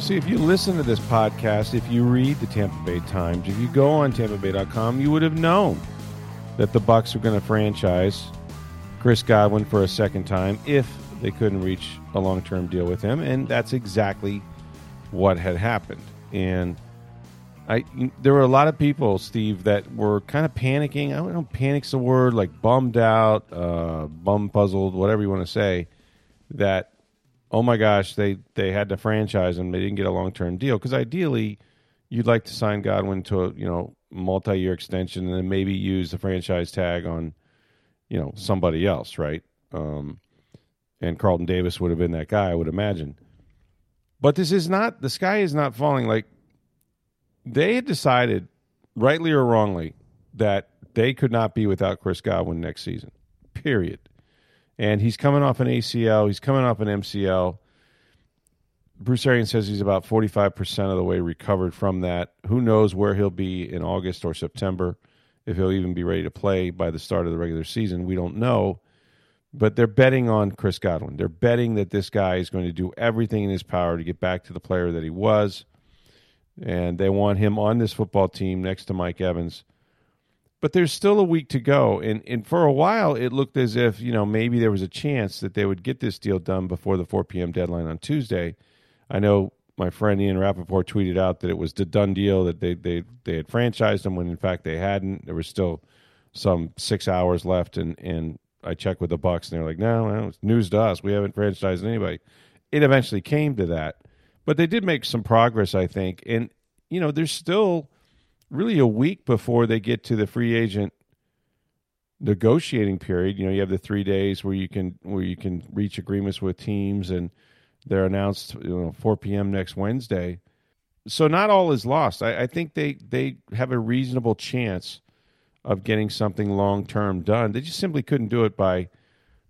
See, if you listen to this podcast, if you read the Tampa Bay Times, if you go on TampaBay.com, you would have known that the Bucks were going to franchise Chris Godwin for a second time if they couldn't reach a long term deal with him, and that's exactly what had happened. And I, there were a lot of people, Steve, that were kind of panicking. I don't know, panic's the word, like bummed out, uh, bum puzzled, whatever you want to say. That oh my gosh, they they had to franchise him. They didn't get a long term deal because ideally, you'd like to sign Godwin to a you know multi year extension and then maybe use the franchise tag on you know somebody else, right? Um, and Carlton Davis would have been that guy, I would imagine. But this is not the sky is not falling. Like they had decided, rightly or wrongly, that they could not be without Chris Godwin next season. Period. And he's coming off an ACL. He's coming off an MCL. Bruce Arians says he's about 45% of the way recovered from that. Who knows where he'll be in August or September, if he'll even be ready to play by the start of the regular season. We don't know. But they're betting on Chris Godwin. They're betting that this guy is going to do everything in his power to get back to the player that he was. And they want him on this football team next to Mike Evans. But there's still a week to go. And, and for a while, it looked as if, you know, maybe there was a chance that they would get this deal done before the 4 p.m. deadline on Tuesday. I know my friend Ian Rapoport tweeted out that it was the done deal, that they, they, they had franchised him when in fact they hadn't. There was still some six hours left, and, and I checked with the Bucks, and they're like, "No, no, it's news to us. We haven't franchised anybody." It eventually came to that, but they did make some progress, I think. And you know, there's still really a week before they get to the free agent negotiating period. You know, you have the three days where you can where you can reach agreements with teams, and they're announced you know 4 p.m. next Wednesday. So not all is lost. I, I think they they have a reasonable chance of getting something long term done. They just simply couldn't do it by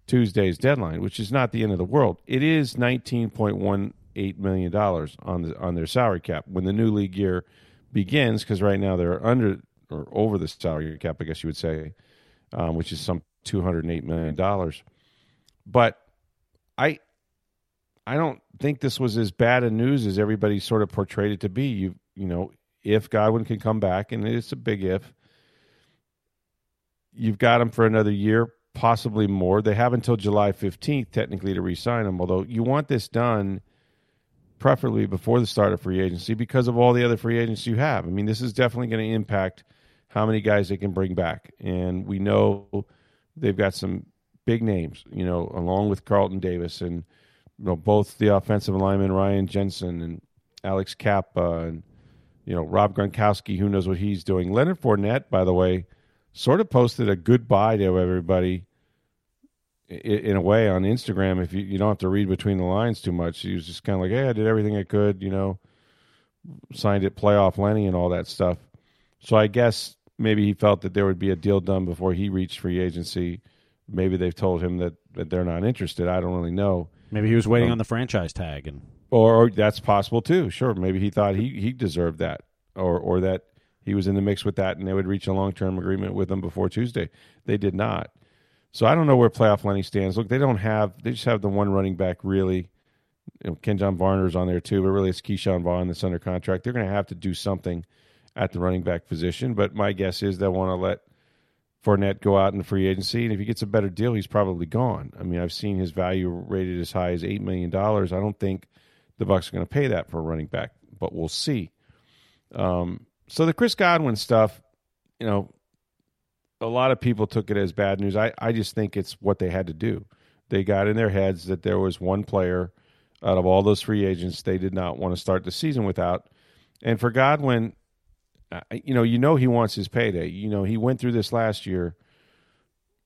Tuesday's deadline, which is not the end of the world. It is nineteen point one eight million dollars on the on their salary cap when the new league year begins, because right now they're under or over the salary cap, I guess you would say, um, which is some two hundred eight million dollars. But I I don't think this was as bad a news as everybody sort of portrayed it to be. You you know, if Godwin can come back, and it's a big if, you've got him for another year, possibly more. They have until July 15th, technically, to re sign him, although you want this done preferably before the start of free agency because of all the other free agents you have. I mean, this is definitely going to impact how many guys they can bring back. And we know they've got some big names, you know, along with Carlton Davis and you know both the offensive lineman Ryan Jensen and Alex Cappa and you know Rob Gronkowski. Who knows what he's doing? Leonard Fournette, by the way, sort of posted a goodbye to everybody in a way on Instagram. If you, you don't have to read between the lines too much, he was just kind of like, "Hey, I did everything I could," you know, signed it playoff Lenny and all that stuff. So I guess maybe he felt that there would be a deal done before he reached free agency. Maybe they've told him that, that they're not interested. I don't really know. Maybe he was waiting um, on the franchise tag, and or, or that's possible too. Sure, maybe he thought he he deserved that, or or that he was in the mix with that, and they would reach a long term agreement with him before Tuesday. They did not. So I don't know where playoff Lenny stands. Look, they don't have. They just have the one running back really. You know, Kenjon Barner's on there too, but really it's Ke'Shawn Vaughn that's under contract. They're going to have to do something at the running back position. But my guess is they'll want to let Fournette go out in the free agency, and if he gets a better deal, he's probably gone. I mean, I've seen his value rated as high as eight million dollars. I don't think the Bucks are going to pay that for a running back, but we'll see. Um, so the Chris Godwin stuff, you know, a lot of people took it as bad news. I, I just think it's what they had to do. They got in their heads that there was one player out of all those free agents they did not want to start the season without. And for Godwin, you know, you know he wants his payday. You know, he went through this last year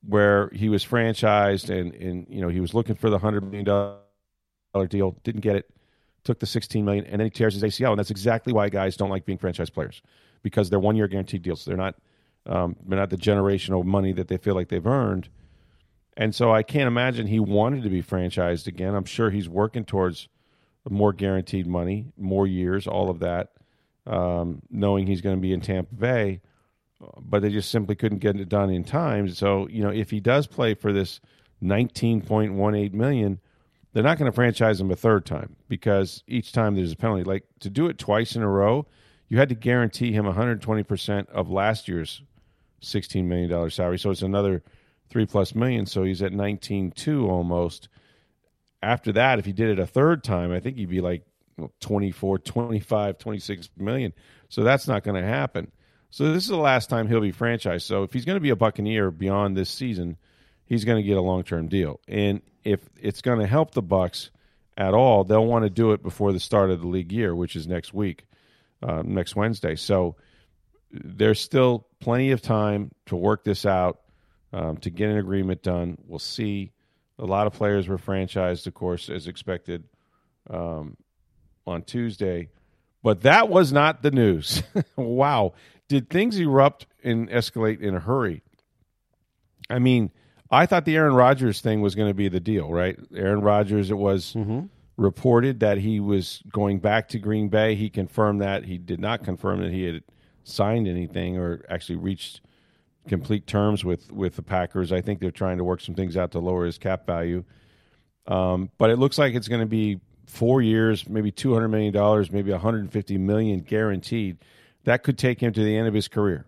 where he was franchised and and you know he was looking for the hundred million dollar deal, didn't get it, took the sixteen million, and then he tears his ACL, and that's exactly why guys don't like being franchise players because they're one year guaranteed deals. So They're not um, they're not the generational money that they feel like they've earned. And so I can't imagine he wanted to be franchised again. I'm sure he's working towards more guaranteed money, more years, all of that, um, knowing he's going to be in Tampa Bay. But they just simply couldn't get it done in time. So you know, if he does play for this 19.18 million, they're not going to franchise him a third time because each time there's a penalty. Like to do it twice in a row, you had to guarantee him 120 percent of last year's 16 million dollar salary. So it's another three plus million. So he's at 19.2 almost after that, if he did it a third time, I think he'd be like 24, 25, 26 million. So that's not going to happen. So this is the last time he'll be franchised. So if he's going to be a Buccaneer beyond this season, he's going to get a long term deal. And if it's going to help the Bucks at all, they'll want to do it before the start of the league year, which is next week, uh, next Wednesday. So there's still plenty of time to work this out, um, to get an agreement done. We'll see a lot of players were franchised, of course, as expected um, on Tuesday. But that was not the news. wow. Did things erupt and escalate in a hurry? I mean, I thought the Aaron Rodgers thing was going to be the deal, right? Aaron Rodgers, it was mm-hmm. reported that he was going back to Green Bay. He confirmed that. He did not confirm that he had signed anything or actually reached complete terms with with the Packers. I think they're trying to work some things out to lower his cap value. Um, but it looks like it's going to be four years, maybe two hundred million dollars, maybe one hundred and fifty million guaranteed. That could take him to the end of his career.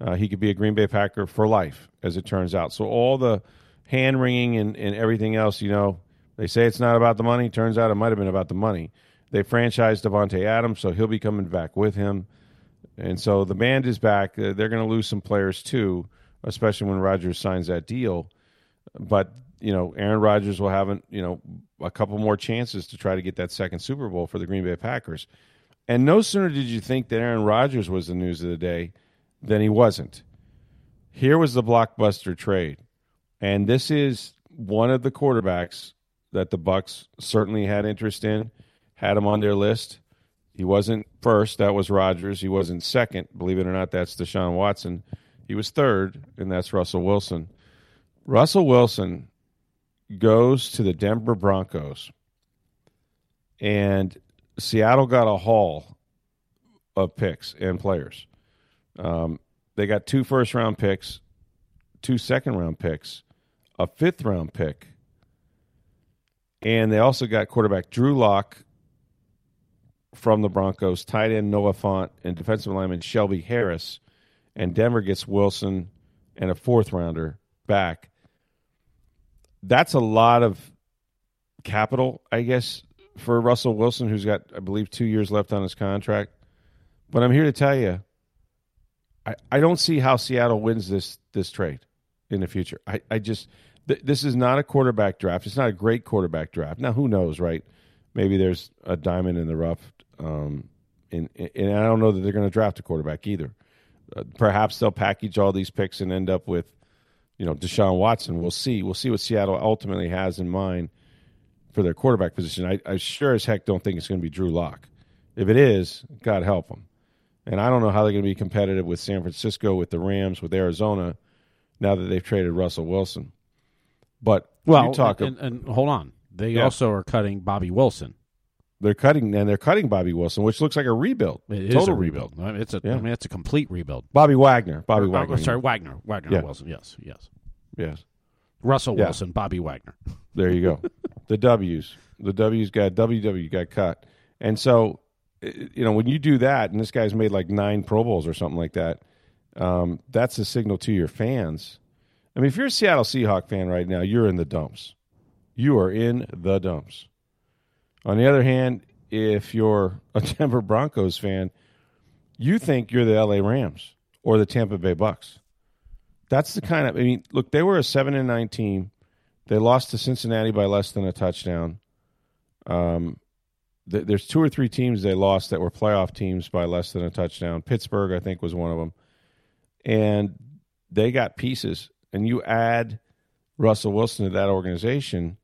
Uh, he could be a Green Bay Packer for life, as it turns out. So all the hand wringing and, and everything else, you know, they say it's not about the money. Turns out it might have been about the money. They franchised Davante Adams, so he'll be coming back with him. And so the band is back. Uh, they're going to lose some players too, especially when Rodgers signs that deal. But you know, Aaron Rodgers will have you know a couple more chances to try to get that second Super Bowl for the Green Bay Packers. And no sooner did you think that Aaron Rodgers was the news of the day than he wasn't. Here was the blockbuster trade. And this is one of the quarterbacks that the Bucks certainly had interest in, had him on their list. He wasn't first. That was Rodgers. He wasn't second. Believe it or not, that's Deshaun Watson. He was third, and that's Russell Wilson. Russell Wilson goes to the Denver Broncos, and Seattle got a haul of picks and players. Um, they got two first round picks, two second round picks, a fifth round pick, and they also got quarterback Drew Lock from the Broncos, tight end Noah Fant, and defensive lineman Shelby Harris. And Denver gets Wilson and a fourth rounder back. That's a lot of capital, I guess, for Russell Wilson, who's got, I believe, two years left on his contract. But I'm here to tell you, I, I don't see how Seattle wins this this trade in the future. I, I just th- this is not a quarterback draft. It's not a great quarterback draft. Now, who knows, right? Maybe there's a diamond in the rough um, and, and I don't know that they're going to draft a quarterback either. Uh, perhaps they'll package all these picks and end up with, you know, Deshaun Watson. We'll see. We'll see what Seattle ultimately has in mind for their quarterback position. I, I sure as heck don't think it's going to be Drew Lock. If it is, God help them. And I don't know how they're going to be competitive with San Francisco, with the Rams, with Arizona, now that they've traded Russell Wilson. But well, talk and, and, and, hold on, they yeah. also are cutting Bobby Wilson. They're cutting and they're cutting Bobby Wilson, which looks like a rebuild. It Total a rebuild. rebuild. It's a yeah. I mean it's a complete rebuild. Bobby Wagner. Bobby or, Wagner. Oh, sorry, Wagner. Wagner yeah. Wilson. Yes, yes. Yes. Russell yeah. Wilson, Bobby Wagner. There you go. the W's. The W's got WW got cut. And so you know, when you do that and this guy's made like nine Pro Bowls or something like that, um, that's a signal to your fans. I mean, if you're a Seattle Seahawk fan right now, you're in the dumps. You are in the dumps. On the other hand, if you're a Denver Broncos fan, you think you're the LA Rams or the Tampa Bay Bucks. That's the kind of I mean, look, they were a 7 and 9 team. They lost to Cincinnati by less than a touchdown. Um, th- there's two or three teams they lost that were playoff teams by less than a touchdown. Pittsburgh, I think, was one of them. And they got pieces. And you add Russell Wilson to that organization,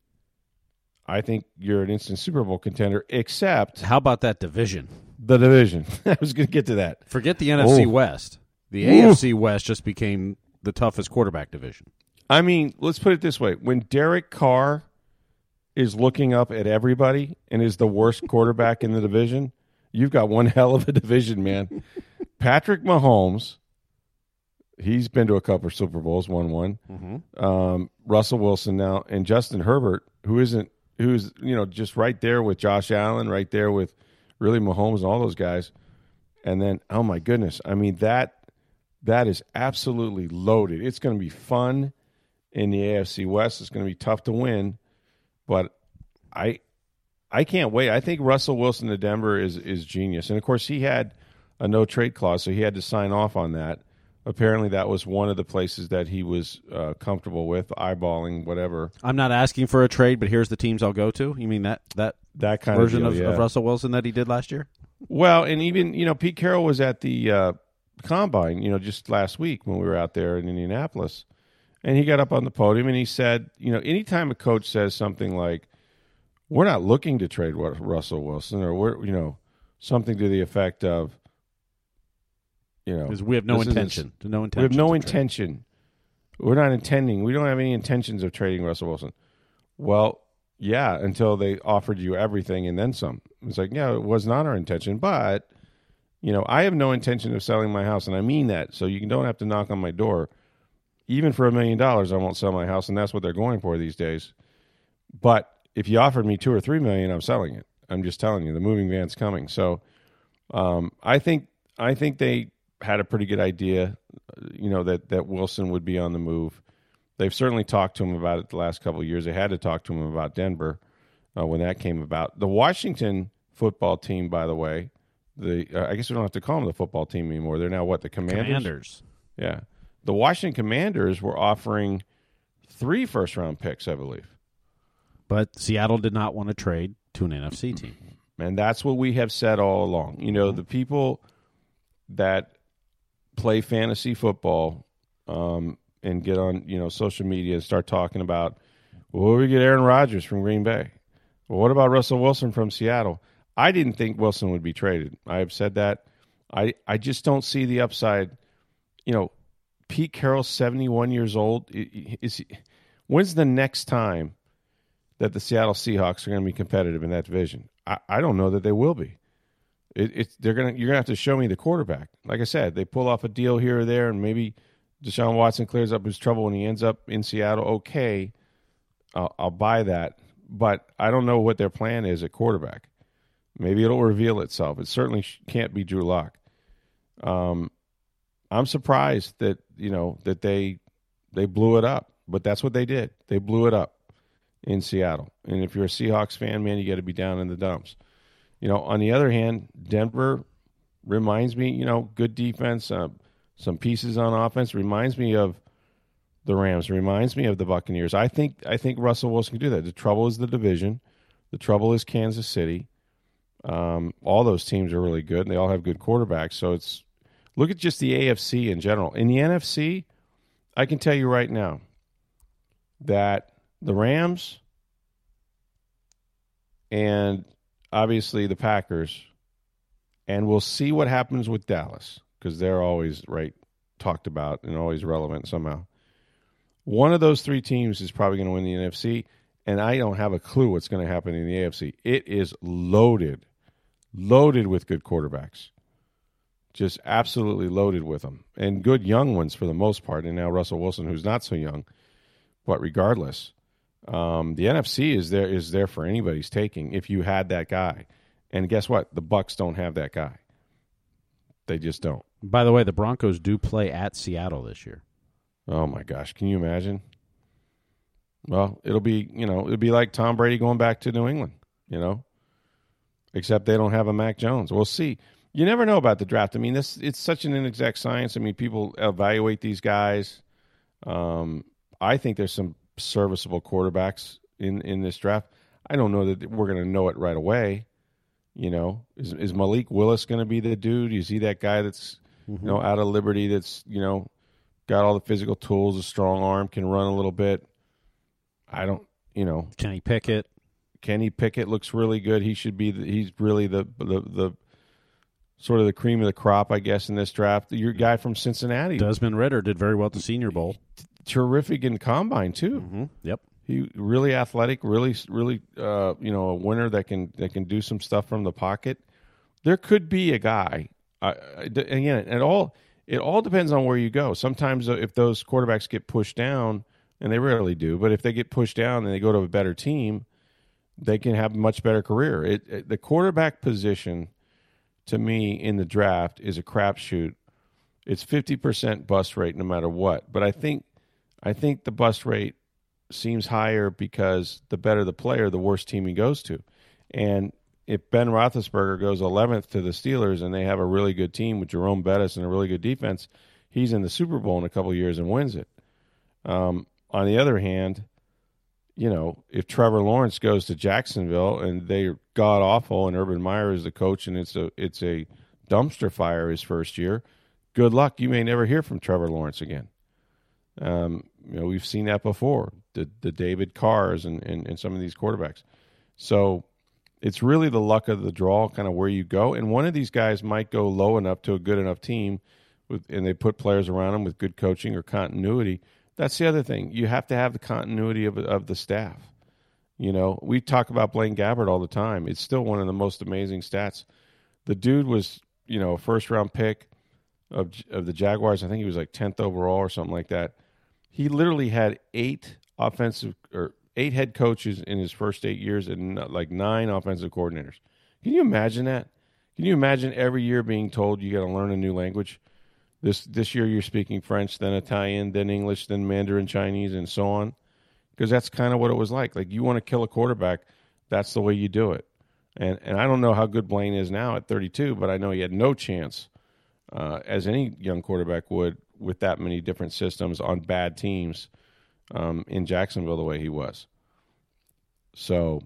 I think you're an instant Super Bowl contender. Except How about that division? the division. I was going to get to that. Forget the NFC Oh. West. The Ooh. AFC West just became the toughest quarterback division. I mean, let's put it this way: when Derek Carr is looking up at everybody and is the worst quarterback in the division, you've got one hell of a division, man. Patrick Mahomes, he's been to a couple of Super Bowls, won one. Um, Russell Wilson now, and Justin Herbert, who isn't, who's you know just right there with Josh Allen, right there with really Mahomes and all those guys. And then, oh my goodness, I mean that that is absolutely loaded. It's going to be fun in the AFC West. It's going to be tough to win, but I I can't wait. I think Russell Wilson to Denver is is genius, and of course he had a no trade clause, so he had to sign off on that. Apparently, that was one of the places that he was uh, comfortable with, eyeballing whatever I'm not asking for a trade, but here's the teams I'll go to. You mean that that that kind version of, of, yeah. of Russell Wilson that he did last year? Well, and even you know Pete Carroll was at the uh, combine, you know, just last week when we were out there in Indianapolis, and he got up on the podium and he said, you know, anytime a coach says something like, "We're not looking to trade Russell Wilson," or we're you know something to the effect of, you know, Because we have no this isn't- intention. We have no intention. We're not intending. We don't have any intentions of trading Russell Wilson. Well, yeah, until they offered you everything and then some. It's like, yeah, it was not our intention, but you know, I have no intention of selling my house, and I mean that. So you don't have to knock on my door. Even for a million dollars, I won't sell my house, and that's what they're going for these days. But if you offered me two or three million, I'm selling it. I'm just telling you, the moving van's coming. So um, I think I think they had a pretty good idea, you know, that that Wilson would be on the move. They've certainly talked to him about it the last couple of years. They had to talk to him about Denver uh, when that came about. The Washington football team, by the way, the uh, I guess we don't have to call them the football team anymore. They're now what the Commanders. Commanders. Yeah, the Washington Commanders were offering three first round picks, I believe. But Seattle did not want to trade to an NFC team. And that's what we have said all along. You know, the people that play fantasy football um, and get on, you know, social media and start talking about, well, we get Aaron Rodgers from Green Bay. Well, what about Russell Wilson from Seattle? I didn't think Wilson would be traded. I have said that. I, I just don't see the upside. You know, Pete Carroll's 71 years old. Is he, when's the next time that the Seattle Seahawks are going to be competitive in that division? I, I don't know that they will be. It, they're gonna you're gonna have to show me the quarterback. Like I said, they pull off a deal here or there, and maybe Deshaun Watson clears up his trouble and he ends up in Seattle. Okay, I'll, I'll buy that, but I don't know what their plan is at quarterback. Maybe it'll reveal itself. It certainly can't be Drew Lock. Um, I'm surprised that you know that they they blew it up, but that's what they did. They blew it up in Seattle. And if you're a Seahawks fan, man, you got to be down in the dumps. You know, on the other hand, Denver reminds me, you know, good defense, uh, some pieces on offense reminds me of the Rams, reminds me of the Buccaneers. I think I think Russell Wilson can do that. The trouble is the division. The trouble is Kansas City. Um, all those teams are really good, and they all have good quarterbacks. So it's look at just the AFC in general. In the NFC, I can tell you right now that the Rams and obviously the Packers, and we'll see what happens with Dallas because they're always right talked about and always relevant somehow. One of those three teams is probably going to win the NFC, and I don't have a clue what's going to happen in the AFC. It is loaded, loaded with good quarterbacks, just absolutely loaded with them, and good young ones for the most part. And now Russell Wilson, who's not so young, but regardless, um, the NFC is there is there for anybody's taking if you had that guy. And guess what? The Bucks don't have that guy. They just don't. By the way, the Broncos do play at Seattle this year. Oh my gosh, can you imagine? Well, it'll be you know it'll be like Tom Brady going back to New England, you know, except they don't have a Mac Jones. We'll see. You never know about the draft. I mean, this it's such an inexact science. I mean, people evaluate these guys. Um, I think there's some serviceable quarterbacks in in this draft. I don't know that we're going to know it right away. You know, is is Malik Willis going to be the dude? Is he that guy that's you mm-hmm. know out of Liberty that's you know got all the physical tools, a strong arm, can run a little bit? I don't, you know, Kenny Pickett. Kenny Pickett looks really good. He should be. The, he's really the, the the sort of the cream of the crop, I guess, in this draft. Your guy from Cincinnati, Desmond Ridder did very well at the Senior Bowl. Terrific in combine too. Mm-hmm. Yep. He really athletic, really, really, uh, you know, a winner that can that can do some stuff from the pocket. There could be a guy. Uh, again, it all it all depends on where you go. Sometimes uh, if those quarterbacks get pushed down, and they rarely do, but if they get pushed down and they go to a better team, they can have a much better career. It, it, the quarterback position, to me, in the draft is a crapshoot. It's fifty percent bust rate no matter what. But I think, I think the bust rate seems higher because the better the player, the worse team he goes to. And if Ben Roethlisberger goes 11th to the Steelers and they have a really good team with Jerome Bettis and a really good defense, he's in the Super Bowl in a couple years and wins it. Um, on the other hand, you know, if Trevor Lawrence goes to Jacksonville and they're god awful and Urban Meyer is the coach and it's a it's a dumpster fire his first year, good luck. You may never hear from Trevor Lawrence again. Um, you know, we've seen that before. The the David Carrs and, and, and some of these quarterbacks. So it's really the luck of the draw, kind of where you go. And one of these guys might go low enough to a good enough team, with, and they put players around them with good coaching or continuity. That's the other thing. You have to have the continuity of of the staff. You know, we talk about Blaine Gabbert all the time. It's still one of the most amazing stats. The dude was, you know, a first round pick of of the Jaguars. I think he was like tenth overall or something like that. He literally had eight offensive or eight head coaches in his first eight years and like nine offensive coordinators. Can you imagine that? Can you imagine every year being told you got to learn a new language? This this year you're speaking French, then Italian, then English, then Mandarin Chinese, and so on. Because that's kind of what it was like. Like you want to kill a quarterback, that's the way you do it. And and I don't know how good Blaine is now at 32, but I know he had no chance, uh, as any young quarterback would, with that many different systems on bad teams um, in Jacksonville the way he was. So,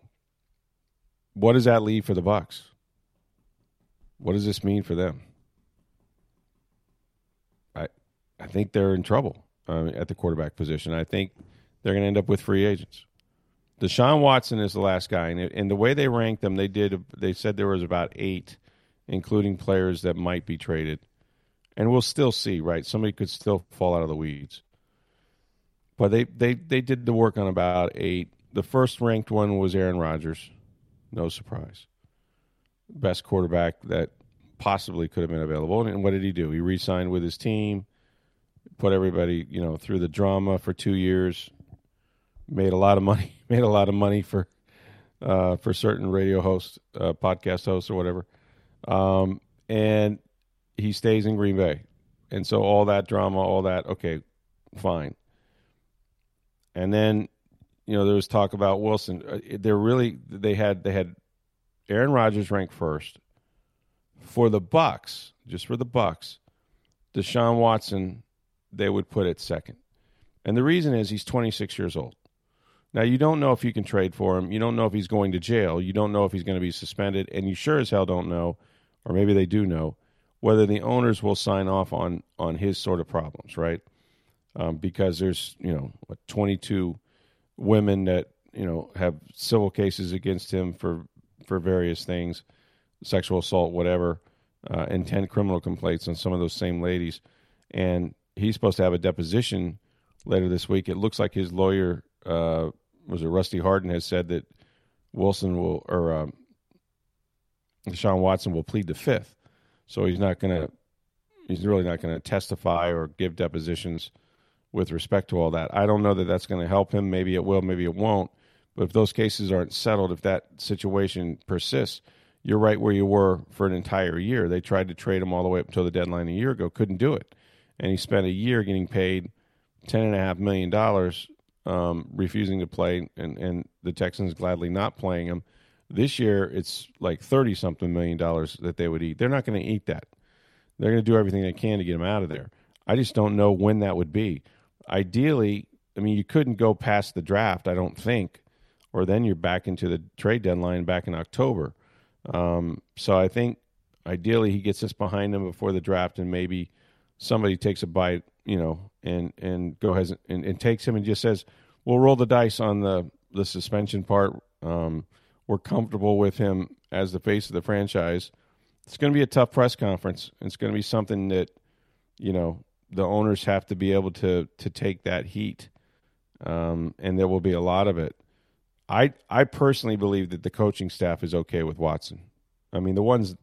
what does that leave for the Bucks? What does this mean for them? I I think they're in trouble uh, at the quarterback position. I think they're going to end up with free agents. Deshaun Watson is the last guy, and, and the way they ranked them, they did. They said there was about eight, including players that might be traded, and we'll still see. Right, somebody could still fall out of the weeds. But they, they, they did the work on about eight. The first ranked one was Aaron Rodgers. No surprise. Best quarterback that possibly could have been available. And what did he do? He re signed with his team, put everybody, you know, through the drama for two years, made a lot of money, made a lot of money for uh, for certain radio hosts, uh, podcast hosts, or whatever. Um, and he stays in Green Bay. And so all that drama, all that, okay, fine. And then, you know, there was talk about Wilson. Uh, they're really they had they had Aaron Rodgers ranked first for the Bucks, just for the Bucks. Deshaun Watson, they would put it second, and the reason is he's 26 years old. Now you don't know if you can trade for him. You don't know if he's going to jail. You don't know if he's going to be suspended, and you sure as hell don't know, or maybe they do know, whether the owners will sign off on on his sort of problems, right? um, because there's you know what, 22 women that you know have civil cases against him for for various things, sexual assault, whatever, uh, and 10 criminal complaints on some of those same ladies, and he's supposed to have a deposition later this week. It looks like his lawyer uh, was it Rusty Hardin has said that Wilson will or um, Deshaun Watson will plead the fifth, so he's not going to he's really not going to testify or give depositions with respect to all that. I don't know that that's going to help him. Maybe it will, maybe it won't. But if those cases aren't settled, if that situation persists, you're right where you were for an entire year. They tried to trade him all the way up until the deadline a year ago, couldn't do it, and he spent a year getting paid ten and a half million dollars, um, refusing to play, and and the Texans gladly not playing him. This year, it's like thirty something million dollars that they would eat. They're not going to eat that. They're going to do everything they can to get him out of there. I just don't know when that would be ideally, I mean, you couldn't go past the draft, I don't think, or then you're back into the trade deadline back in October. Um, so I think ideally he gets this behind him before the draft, and maybe somebody takes a bite, you know, and and go ahead and, and takes him and just says, we'll roll the dice on the the suspension part. Um, we're comfortable with him as the face of the franchise. It's going to be a tough press conference. It's going to be something that you know the owners have to be able to to take that heat, um, and there will be a lot of it. I I personally believe that the coaching staff is okay with Watson. I mean the ones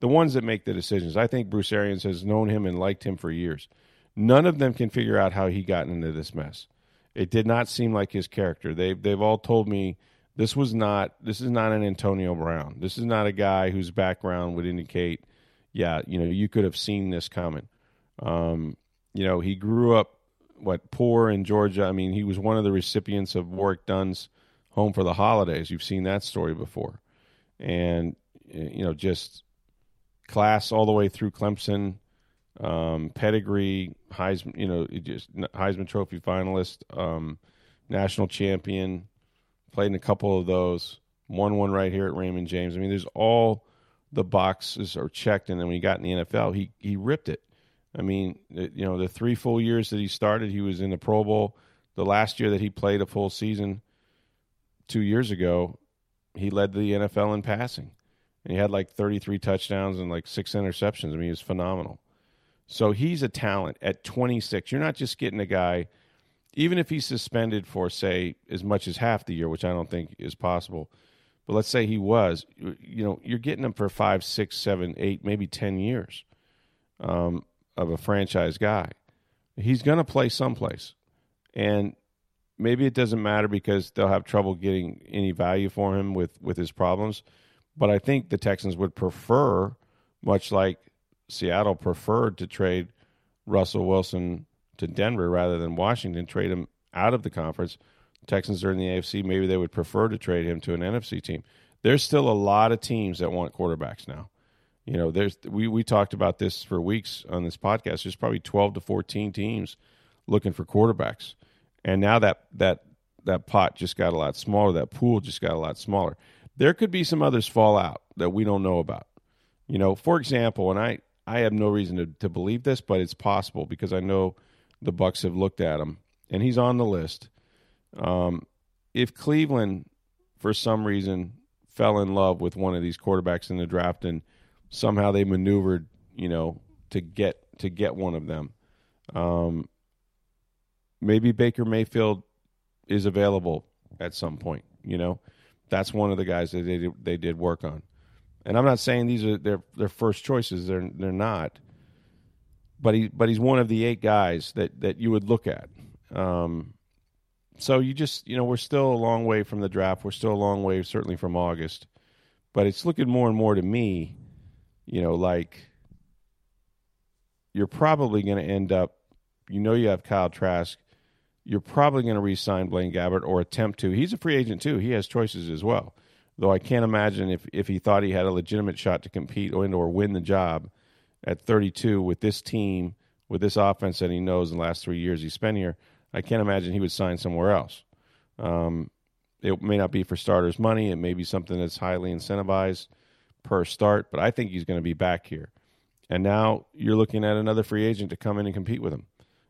the ones that make the decisions. I think Bruce Arians has known him and liked him for years. None of them can figure out how he got into this mess. It did not seem like his character. They they've all told me this was not this is not an Antonio Brown. This is not a guy whose background would indicate, yeah, you know, you could have seen this coming. Um, you know, he grew up what poor in Georgia. I mean, he was one of the recipients of Warrick Dunn's Home for the Holidays. You've seen that story before, and you know, just class all the way through Clemson, um, pedigree, Heisman, you know, just Heisman Trophy finalist, um, national champion, played in a couple of those, won one right here at Raymond James. I mean, there's all the boxes are checked, and then when he got in the NFL, he he ripped it. I mean, you know, the three full years that he started, he was in the Pro Bowl. The last year that he played a full season, two years ago, he led the NFL in passing and he had like 33 touchdowns and like six interceptions. I mean, he was phenomenal. So he's a talent at 26. You're not just getting a guy, even if he's suspended for, say, as much as half the year, which I don't think is possible. But let's say he was, you know, you're getting him for five, six, seven, eight, maybe 10 years um, of a franchise guy. He's going to play someplace. And maybe it doesn't matter because they'll have trouble getting any value for him with, with his problems but I think the Texans would prefer, much like Seattle preferred to trade Russell Wilson to Denver rather than Washington, trade him out of the conference. Texans are in the AFC. Maybe they would prefer to trade him to an NFC team. There's still a lot of teams that want quarterbacks now. You know, there's we we talked about this for weeks on this podcast. There's probably 12 to 14 teams looking for quarterbacks, and now that that that pot just got a lot smaller. That pool just got a lot smaller there could be some others fall out that we don't know about. You know, for example, and I I have no reason to, to believe this, but it's possible because I know the Bucks have looked at him and he's on the list. Um, if Cleveland, for some reason, fell in love with one of these quarterbacks in the draft and somehow they maneuvered, you know, to get to get one of them, um, maybe Baker Mayfield is available at some point. You know, that's one of the guys that they they did work on. And I'm not saying these are their their first choices. They're they're not. But he but he's one of the eight guys that that you would look at. Um, so you just you know we're still a long way from the draft. We're still a long way certainly from August, but it's looking more and more to me, you know, like you're probably going to end up. You know, you have Kyle Trask you're probably going to re-sign Blaine Gabbert or attempt to. He's a free agent too. He has choices as well. Though I can't imagine if if he thought he had a legitimate shot to compete or, or win the job at 32 with this team, with this offense that he knows in the last three years he spent here, I can't imagine he would sign somewhere else. Um, it may not be for starters' money. It may be something that's highly incentivized per start, but I think he's going to be back here. And now you're looking at another free agent to come in and compete with him.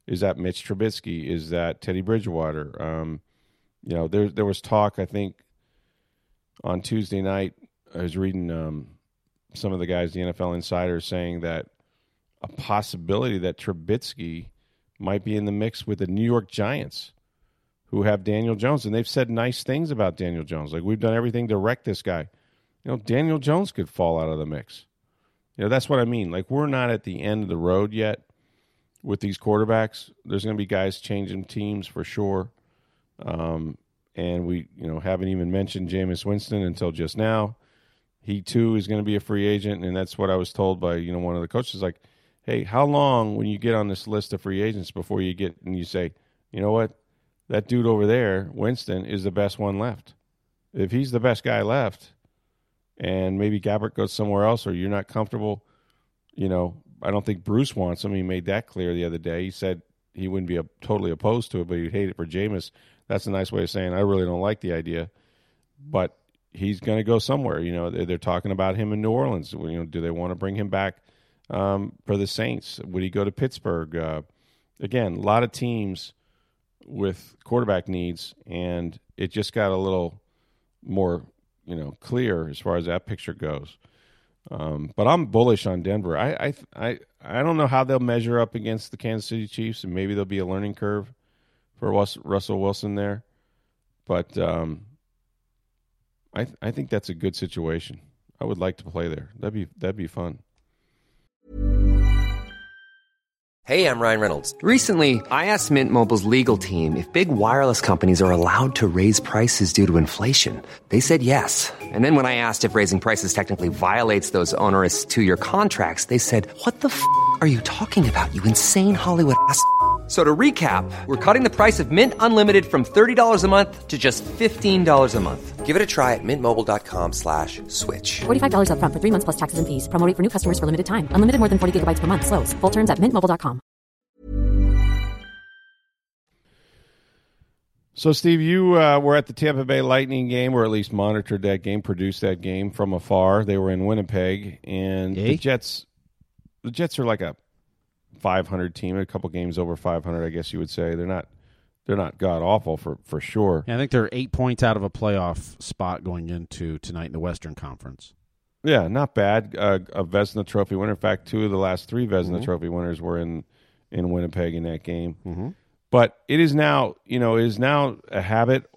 Is that Mitch Trubisky? Is that Teddy Bridgewater? Um, you know, there there was talk. I think on Tuesday night, I was reading um, some of the guys, the NFL insiders, saying that a possibility that Trubisky might be in the mix with the New York Giants, who have Daniel Jones, and they've said nice things about Daniel Jones. Like we've done everything to wreck this guy. You know, Daniel Jones could fall out of the mix. You know, that's what I mean. Like we're not at the end of the road yet with these quarterbacks. There's going to be guys changing teams for sure. Um, and we, you know, haven't even mentioned Jameis Winston until just now. He too is going to be a free agent, and that's what I was told by you know one of the coaches. Like, hey, how long when you get on this list of free agents before you get and you say, you know what, that dude over there, Winston, is the best one left. If he's the best guy left, and maybe Gabbert goes somewhere else, or you're not comfortable, you know, I don't think Bruce wants him. He made that clear the other day. He said he wouldn't be a, totally opposed to it, but he'd hate it for Jameis. That's a nice way of saying I really don't like the idea, but he's going to go somewhere. You know, they're, they're, talking about him in New Orleans. You know, do they want to bring him back um, for the Saints? Would he go to Pittsburgh? Uh, again, a lot of teams with quarterback needs, and it just got a little more, you know, clear as far as that picture goes. Um, but I'm bullish on Denver. I, I I I don't know how they'll measure up against the Kansas City Chiefs, and maybe there'll be a learning curve for Russell Wilson there. But um, I I think that's a good situation. I would like to play there. That'd be that'd be fun. Hey, I'm Ryan Reynolds. Recently, I asked Mint Mobile's legal team if big wireless companies are allowed to raise prices due to inflation. They said yes. And then when I asked if raising prices technically violates those onerous two-year contracts, they said, "What the f*** are you talking about? You insane Hollywood ass." So to recap, we're cutting the price of Mint Unlimited from $30 a month to just $15 a month. Give it a try at mintmobile.com slash switch. $45 up front for three months plus taxes and fees. Promoting for new customers for limited time. Unlimited more than 40 gigabytes per month. Slows. Full terms at mintmobile.com. So, Steve, you uh, were at the Tampa Bay Lightning game, or at least monitored that game, produced that game from afar. They were in Winnipeg, and the Jets. The Jets are like a 500 team, a couple games over 500, I guess you would say. They're not they're not god awful for for sure. Yeah, I think they're 8 points out of a playoff spot going into tonight in the Western Conference. Yeah, not bad. Uh, a Vezina Trophy winner. In fact, two of the last three Vezina mm-hmm. Trophy winners were in in Winnipeg in that game. Mm-hmm. But it is now, you know, it is now a habit,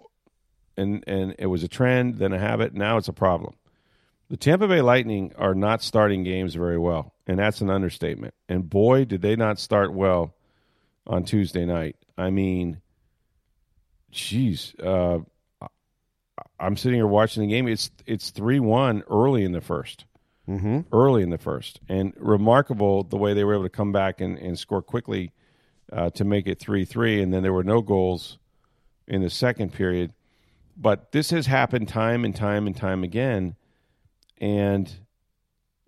and and it was a trend, then a habit. Now it's a problem. The Tampa Bay Lightning are not starting games very well, and that's an understatement. And boy, did they not start well on Tuesday night. I mean, jeez, uh, I'm sitting here watching the game. It's it's three one early in the 1st mm-hmm. early in the first, and remarkable the way they were able to come back and, and score quickly uh, to make it three three, and then there were no goals in the second period. But this has happened time and time and time again and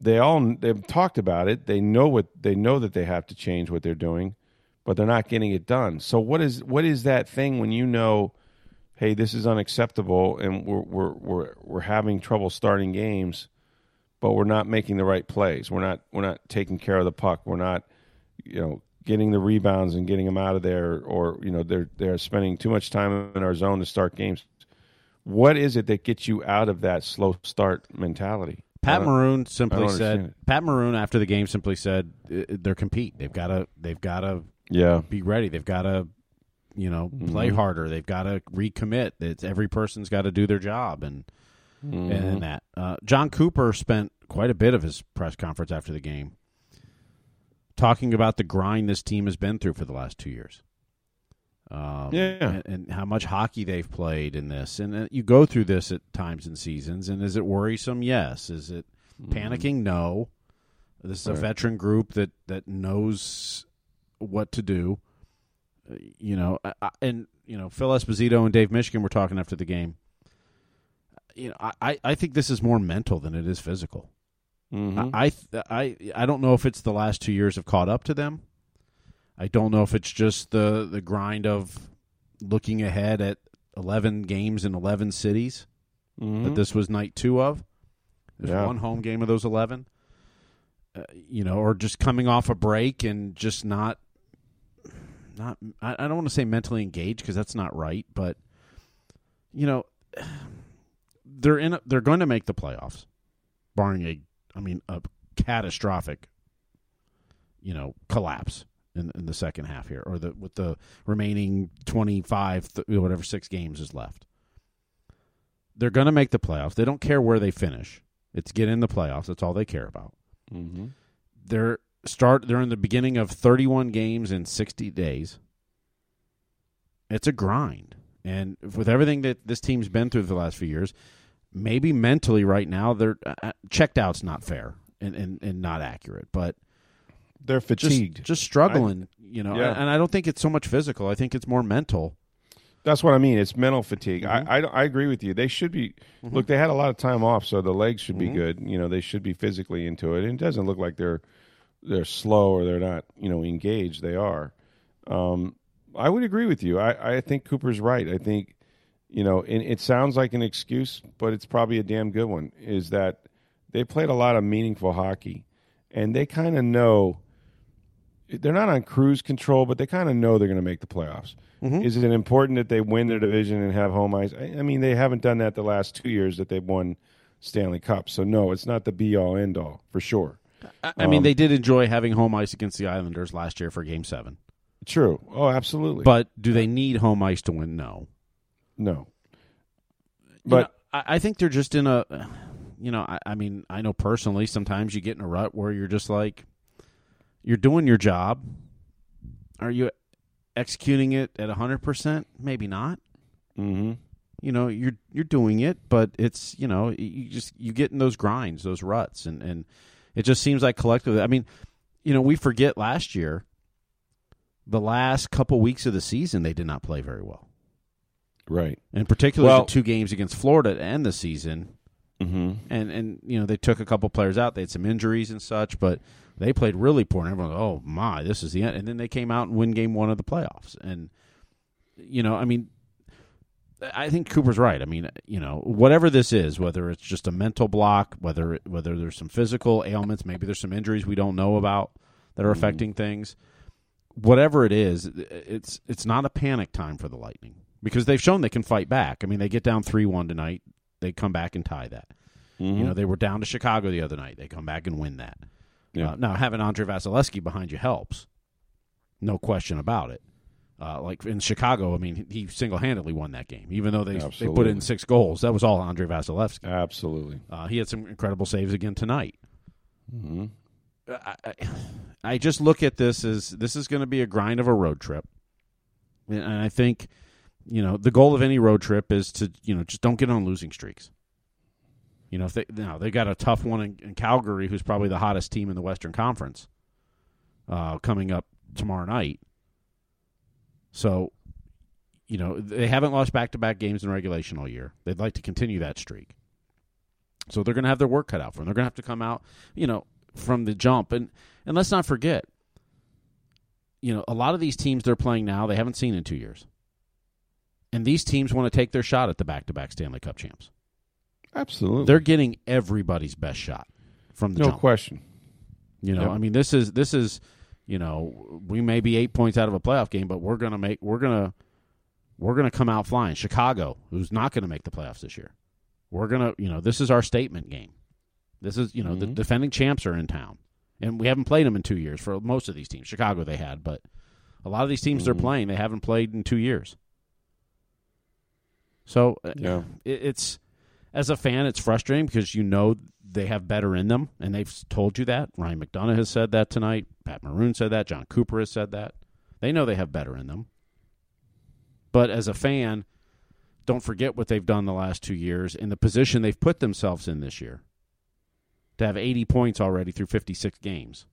they all they've talked about it. They know what they know that they have to change what they're doing, but they're not getting it done. So what is what is that thing when you know, hey, this is unacceptable, and we're we're we're we're having trouble starting games, but we're not making the right plays. We're not we're not taking care of the puck. We're not, you know, getting the rebounds and getting them out of there, or you know, they're they're spending too much time in our zone to start games. What is it that gets you out of that slow start mentality? Pat Maroon simply said. Pat Maroon after the game simply said they're compete. They've got to. They've got to. Yeah. Be ready. They've got to. You know, play mm-hmm. harder. They've got to recommit. It's every person's got to do their job, and mm-hmm. and that. Uh, Jon Cooper spent quite a bit of his press conference after the game talking about the grind this team has been through for the last two years. Um, yeah, and, and, how much hockey they've played in this, and uh, you go through this at times and seasons. And is it worrisome? Yes. Is it mm-hmm. panicking? No. This is right. a veteran group that that knows what to do. Uh, you know, I, and you know Phil Esposito and Dave Mishkin were talking after the game. You know, I I think this is more mental than it is physical. Mm-hmm. I, I I I don't know if it's the last two years have caught up to them I don't know if it's just the the grind of looking ahead at 11 games in 11 cities mm-hmm. that this was night two of. There's yeah. one home game of those 11. Uh, you know, or just coming off a break and just not not I, I don't want to say mentally engaged because that's not right, but you know, they're in a, they're going to make the playoffs barring a I mean a catastrophic you know, collapse in, in the second half here, or the with the remaining twenty five, whatever six games is left. They're going to make the playoffs. They don't care where they finish. It's get in the playoffs. That's all they care about. Mm-hmm. They're start. They're in the beginning of thirty one games in sixty days. It's a grind, and with everything that this team's been through the last few years, maybe mentally right now they're uh, uh checked out's not fair and, and, and not accurate, but they're fatigued, just, just struggling. I, you know, yeah. and I don't think it's so much physical. I think it's more mental. That's what I mean. It's mental fatigue. Mm-hmm. I, I, I agree with you. They should be. Mm-hmm. Look, they had a lot of time off, so the legs should mm-hmm. be good. You know, they should be physically into it. And it doesn't look like they're they're slow or they're not. You know, engaged. They are. Um, I would agree with you. I, I think Cooper's right. I think, you know, and it sounds like an excuse, but it's probably a damn good one. Is that they played a lot of meaningful hockey, and they kind of know they're not on cruise control, but they kind of know they're going to make the playoffs. Mm-hmm. Is it important that they win their division and have home ice? I, I mean, they haven't done that the last two years that they've won Stanley Cup. So no, it's not the be all end all for sure. I, I mean, um, they did enjoy having home ice against the Islanders last year for Game Seven. True. Oh, absolutely. But do they need home ice to win? No. no. You But know, I, I think they're just in a. You know, I, I mean, I know personally, sometimes you get in a rut where you're just like, you're doing your job. Are you executing it at hundred percent? Maybe not. hmm you know you're you're doing it but it's you know you just you get in those grinds those ruts and and it just seems like collectively i mean you know we forget last year the last couple weeks of the season they did not play very well right. and particularly Well- the two games against florida to end the season hmm and and you know they took a couple players out they had some injuries and such but they played really poor and everyone oh my this is the end and then they came out and win game one of the playoffs and you know i mean I think Cooper's right. I mean, you know, whatever this is, whether it's just a mental block, whether whether there's some physical ailments, maybe there's some injuries we don't know about that are affecting things. Whatever it is, it's it's not a panic time for the Lightning because they've shown they can fight back. I mean, they get down three one tonight, they come back and tie that. You know, they were down to Chicago the other night, they come back and win that. Yeah. Uh, now having Andrei Vasilevskiy behind you helps, no question about it. Uh, like in Chicago, I mean, he single handedly won that game, even though they they put in six goals. That was all Andrei Vasilevskiy. Absolutely. Uh, he had some incredible saves again tonight. hmm I, I, I just look at this as this is going to be a grind of a road trip, and I think you know the goal of any road trip is to you know just don't get on losing streaks. You know, if they now they got a tough one in, in Calgary, who's probably the hottest team in the Western Conference, uh, coming up tomorrow night. So, you know, they haven't lost back to back games in regulation all year. They'd like to continue that streak. So they're going to have their work cut out for them. They're going to have to come out, you know, from the jump. And and let's not forget, you know, a lot of these teams they're playing now they haven't seen in two years, and these teams want to take their shot at the back to back Stanley Cup champs. Absolutely. They're getting everybody's best shot from the no jump. question. You know, Yep. I mean, this is this is, you know, we may be eight points out of a playoff game, but we're gonna make we're gonna we're gonna come out flying. Chicago, who's not gonna make the playoffs this year, we're gonna you know this is our statement game. This is you know the mm-hmm. defending champs are in town, and we haven't played them in two years for most of these teams. Chicago they had, but a lot of these teams they're mm-hmm. playing they haven't played in two years. So uh, Yeah. it, it's as a fan, it's frustrating because you know they have better in them, and they've told you that. Ryan McDonagh has said that tonight. Pat Maroon said that. Jon Cooper has said that. They know they have better in them. But as a fan, don't forget what they've done the last two years and the position they've put themselves in this year. To have 80 points already through 56 games.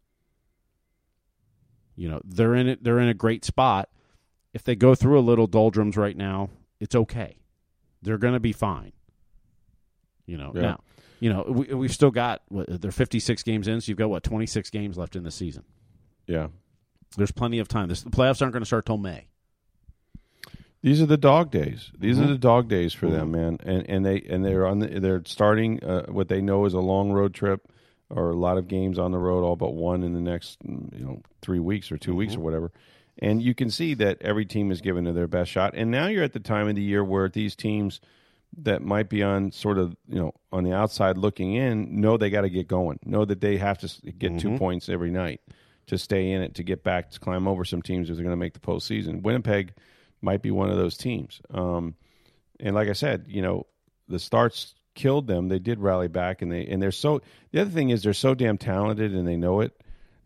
You know, they're in it they're in a great spot. If they go through a little doldrums right now, it's okay. They're going to be fine. You know, Yeah. now, you know, we, we've still got what, they're 56 games in, so you've got what 26 games left in the season. Yeah. There's plenty of time. This, the playoffs aren't going to start till May. These are the dog days. These Mm-hmm. are the dog days for them, man. And and they and they're on the, they're starting uh, what they know is a long road trip or a lot of games on the road, all but one in the next you know three weeks or 2 weeks Mm-hmm. or whatever. And you can see that every team is given to their best shot. And now you're at the time of the year where these teams that might be on sort of you know on the outside looking in know they got to get going. Know that they have to get two points every night to stay in it to get back to climb over some teams if they're going to make the postseason. Winnipeg might be one of those teams. Um, and like I said, you know, the starts killed them. They did rally back, and they and they're so. The other thing is they're so damn talented, and they know it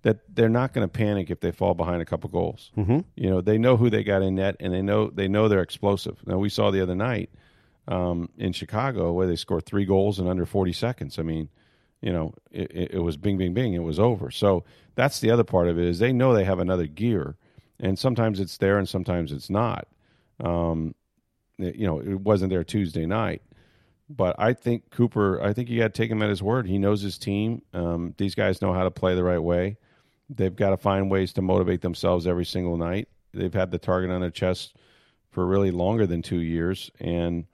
that they're not going to panic if they fall behind a couple goals. Mm-hmm. You know, they know who they got in net, and they know they know they're explosive. Now we saw the other night um, in Chicago where they scored three goals in under forty seconds. I mean, you know, it, it, was bing, bing, bing. It was over. So that's the other part of it is they know they have another gear, and sometimes it's there and sometimes it's not. Um, it- you know, it wasn't there Tuesday night, but I think Cooper. I think you got to take him at his word. He knows his team. Um, these guys know how to play the right way. They've got to find ways to motivate themselves every single night. They've had the target on their chest for really longer than two years, and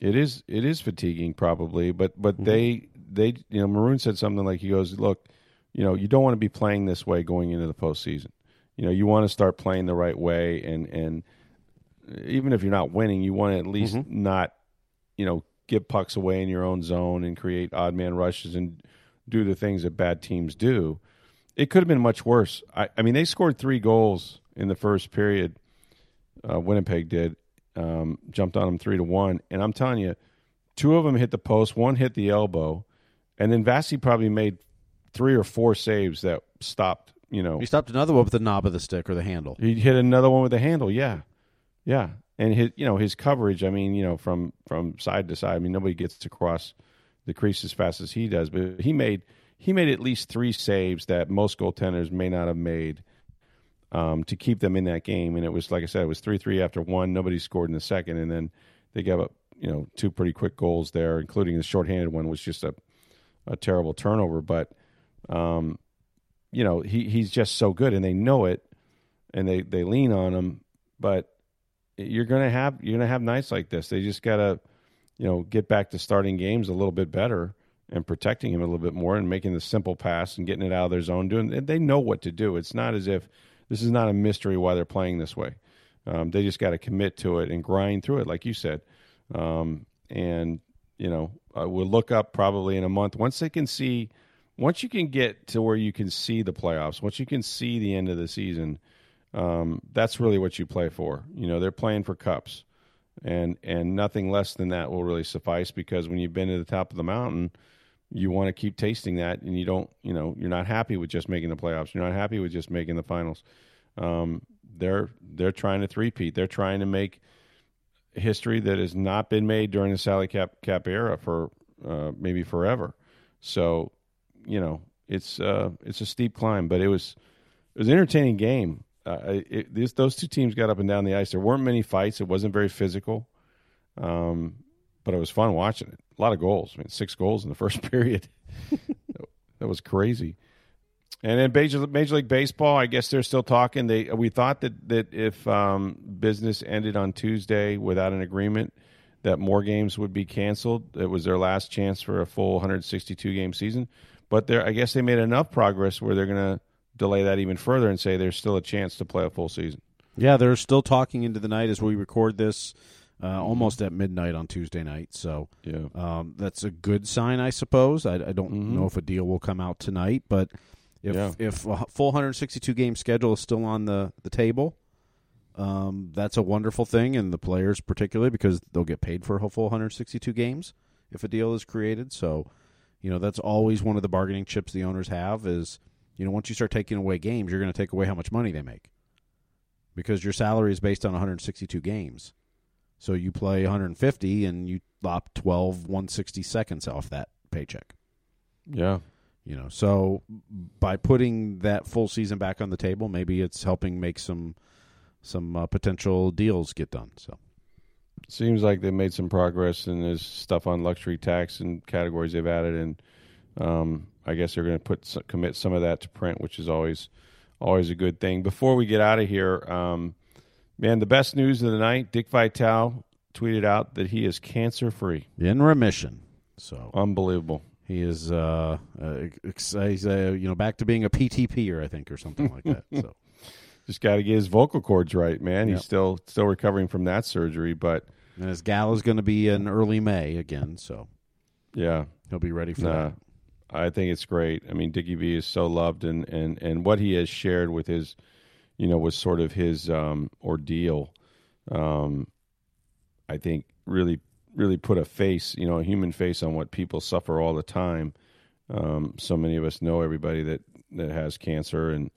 it is it is fatiguing probably. But but they they you know Maroon said something like he goes, look, you know you don't want to be playing this way going into the postseason. You know you want to start playing the right way and and even if you're not winning, you want to at least Mm-hmm. not, you know, give pucks away in your own zone and create odd man rushes and do the things that bad teams do. It could have been much worse. I, I mean, they scored three goals in the first period. Uh, Winnipeg did, um, jumped on them three to one, and I'm telling you, two of them hit the post, one hit the elbow, and then Vasi probably made three or four saves that stopped. You know, He stopped another one with the knob of the stick or the handle. he hit another one with the handle. Yeah, yeah, and his you know his coverage. I mean, you know, from from side to side. I mean, nobody gets across the crease as fast as he does. But he made he made at least three saves that most goaltenders may not have made um, to keep them in that game. And it was like I said, it was three three after one. Nobody scored in the second, and then they gave up you know two pretty quick goals there, including the shorthanded one was just a a terrible turnover. But um, you know he he's just so good, and they know it, and they they lean on him. But you're gonna have you're gonna have nights like this. They just gotta you know get back to starting games a little bit better and protecting him a little bit more and making the simple pass and getting it out of their zone. Doing they know what to do. It's not as if this is not a mystery why they're playing this way. Um, they just got to commit to it and grind through it, like you said. Um, and you know, uh, we'll look up probably in a month once they can see. Once you can get to where you can see the playoffs, once you can see the end of the season, um, that's really what you play for. You know, they're playing for cups, and and nothing less than that will really suffice because when you've been to the top of the mountain, you want to keep tasting that, and you don't. You know, you're not happy with just making the playoffs. You're not happy with just making the finals. Um, they're they're trying to threepeat. They're trying to make history that has not been made during the salary cap Cap era for uh, maybe forever. So, you know, it's uh, it's a steep climb, but it was it was an entertaining game. Uh, it, this, those two teams got up and down the ice. There weren't many fights. It wasn't very physical, um, but it was fun watching it. A lot of goals. I mean, six goals in the first period. that was crazy. And then Major, Major League Baseball, I guess they're still talking. They we thought that that if um, business ended on Tuesday without an agreement, that more games would be canceled. It was their last chance for a full 162 game season. But there, I guess they made enough progress where they're going to delay that even further and say there's still a chance to play a full season. Yeah, they're still talking into the night as we record this, uh, almost at midnight on Tuesday night. So Yeah. um, that's a good sign, I suppose. I, I don't Mhm. know if a deal will come out tonight, but if Yeah. if a full 162 game schedule is still on the the table, um, that's a wonderful thing, and the players particularly because they'll get paid for a full 162 games if a deal is created. So, you know, that's always one of the bargaining chips the owners have is, you know, once you start taking away games, you're going to take away how much money they make because your salary is based on 162 games. So you play 150 and you lop 12 160 seconds off that paycheck. Yeah. You know, so by putting that full season back on the table, maybe it's helping make some some uh, potential deals get done. So Seems like they made some progress, and there's stuff on luxury tax and categories they've added, and um, I guess they're going to put some, commit some of that to print, which is always always a good thing. Before we get out of here, um, man, the best news of the night: Dick Vitale tweeted out that he is cancer free. in remission. So Unbelievable. he is, uh, uh, ex- he's, uh, you know, back to being a PTPer, I think, or something like that. So Just got to get his vocal cords right, man. Yep. He's still still recovering from that surgery, but and his gal is going to be in early May again, so yeah, he'll be ready for Nah, that. I think it's great. I mean, Dickie V is so loved, and and and what he has shared with his, you know, was sort of his um, ordeal. Um, I think really really put a face, you know, a human face on what people suffer all the time. Um, so many of us know everybody that that has cancer, and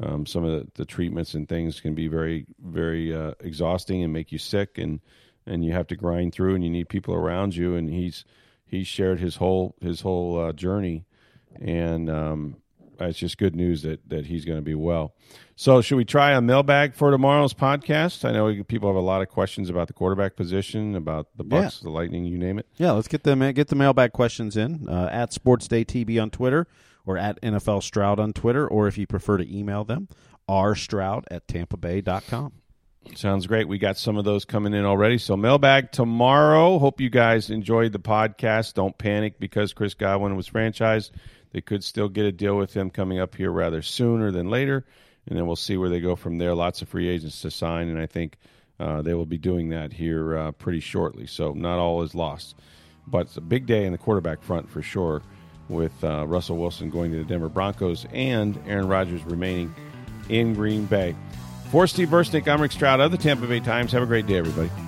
um, some of the, the treatments and things can be very very uh, exhausting and make you sick, and and you have to grind through, and you need people around you. And he's he shared his whole his whole uh, journey, and um, it's just good news that that he's going to be well. So, should we try a mailbag for tomorrow's podcast? I know people have a lot of questions about the quarterback position, about the Bucks, the Lightning, you name it. Yeah, let's get them get the mailbag questions in uh, at SportsDayTB on Twitter or at NFL Stroud on Twitter, or if you prefer to email them, rstroud at tampabay.com. Sounds great. We got some of those coming in already. So mailbag tomorrow. Hope you guys enjoyed the podcast. Don't panic because Chris Godwin was franchised. They could still get a deal with him coming up here rather sooner than later, and then we'll see where they go from there. Lots of free agents to sign, and I think uh, they will be doing that here uh, pretty shortly. So not all is lost, but it's a big day in the quarterback front for sure. With uh, Russell Wilson going to the Denver Broncos and Aaron Rodgers remaining in Green Bay. For Steve Versnick, I'm Rick Stroud of the Tampa Bay Times. Have a great day, everybody.